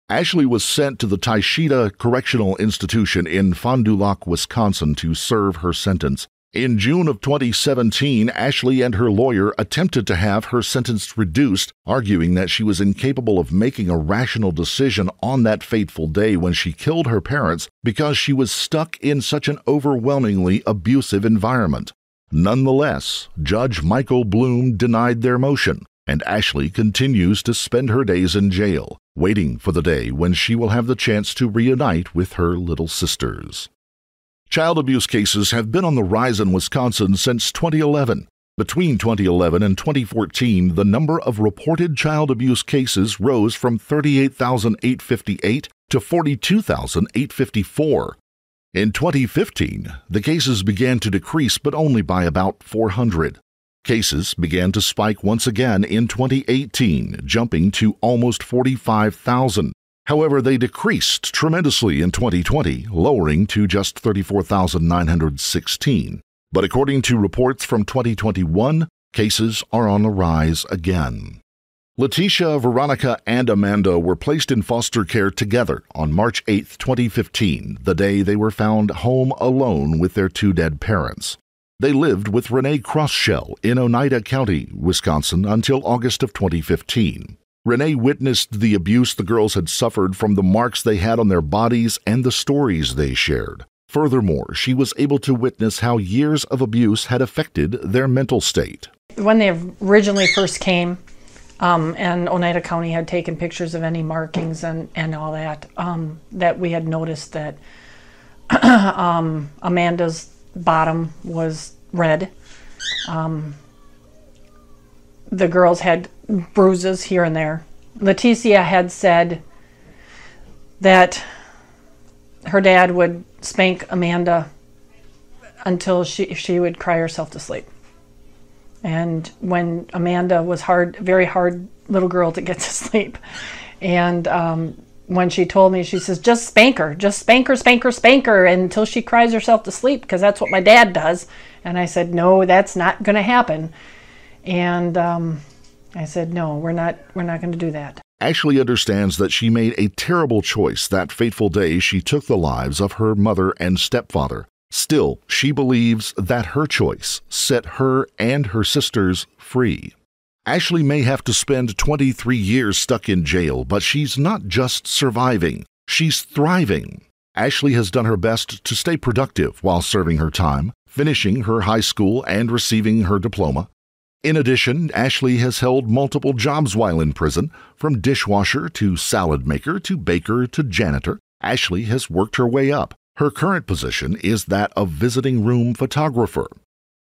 Ashlee was sent to the Taycheedah Correctional Institution in Fond du Lac, Wisconsin to serve her sentence. In June of 2017, Ashlee and her lawyer attempted to have her sentence reduced, arguing that she was incapable of making a rational decision on that fateful day when she killed her parents because she was stuck in such an overwhelmingly abusive environment. Nonetheless, Judge Michael Bloom denied their motion. and Ashlee continues to spend her days in jail, waiting for the day when she will have the chance to reunite with her little sisters. Child abuse cases have been on the rise in Wisconsin since 2011. Between 2011 and 2014, the number of reported child abuse cases rose from 38,858 to 42,854. In 2015, the cases began to decrease, but only by about 400. Cases began to spike once again in 2018, jumping to almost 45,000. However, they decreased tremendously in 2020, lowering to just 34,916. But according to reports from 2021, cases are on the rise again. Letitia, Veronica, and Amanda were placed in foster care together on March 8, 2015, the day they were found home alone with their two dead parents. They lived with Renee Crosshell in Oneida County, Wisconsin, until August of 2015. Renee witnessed the abuse the girls had suffered from the marks they had on their bodies and the stories they shared. Furthermore, she was able to witness how years of abuse had affected their mental state. When they originally first came, um, and Oneida County had taken pictures of any markings and, and all that, um, that we had noticed that *coughs* um, Amanda's bottom was red. Um, the girls had bruises here and there. Leticia had said that her dad would spank Amanda until she she would cry herself to sleep. And when Amanda was hard, very hard little girl to get to *laughs* sleep, and um, when she told me, she says, "Just spank her, just spank her, spank her, spank her until she cries herself to sleep, because that's what my dad does." And I said, "No, that's not going to happen." And um, I said, "No, we're not. We're not going to do that." Ashlee understands that she made a terrible choice that fateful day she took the lives of her mother and stepfather. Still, she believes that her choice set her and her sisters free. Ashlee may have to spend 23 years stuck in jail, but she's not just surviving, she's thriving. Ashlee has done her best to stay productive while serving her time, finishing her high school and receiving her diploma. In addition, Ashlee has held multiple jobs while in prison, from dishwasher to salad maker to baker to janitor. Ashlee has worked her way up. Her current position is that of visiting room photographer.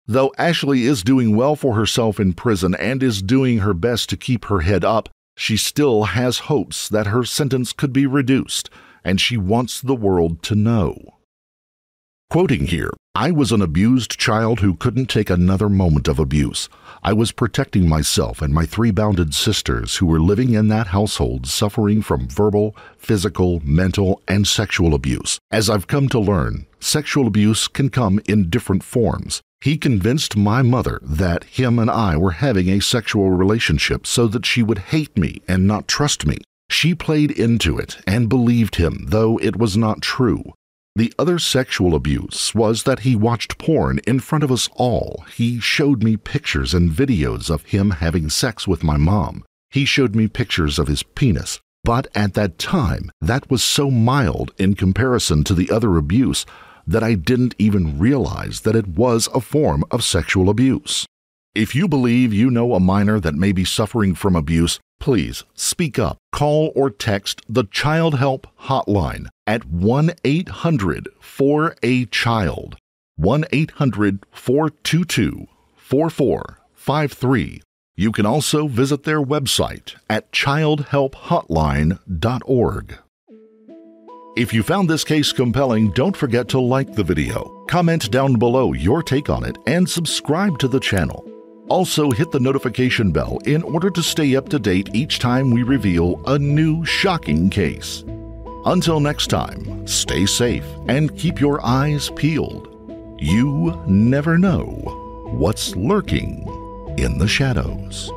Though Ashlee is doing well for herself in prison and is doing her best to keep her head up, she still has hopes that her sentence could be reduced, and she wants the world to know. Quoting here, I was an abused child who couldn't take another moment of abuse. I was protecting myself and my three bounded sisters who were living in that household suffering from verbal, physical, mental, and sexual abuse. As I've come to learn, sexual abuse can come in different forms. He convinced my mother that him and I were having a sexual relationship so that she would hate me and not trust me. She played into it and believed him, though it was not true. The other sexual abuse was that he watched porn in front of us all. He showed me pictures and videos of him having sex with my mom. He showed me pictures of his penis. But at that time, that was so mild in comparison to the other abuse that I didn't even realize that it was a form of sexual abuse. If you believe you know a minor that may be suffering from abuse, please speak up. Call or text the Child Help Hotline at 1 800 4 a Child, 1 800 422 4453. You can also visit their website at childhelphotline.org. If you found this case compelling, don't forget to like the video, comment down below your take on it, and subscribe to the channel. Also, hit the notification bell in order to stay up to date each time we reveal a new shocking case. Until next time, stay safe and keep your eyes peeled. You never know what's lurking in the shadows.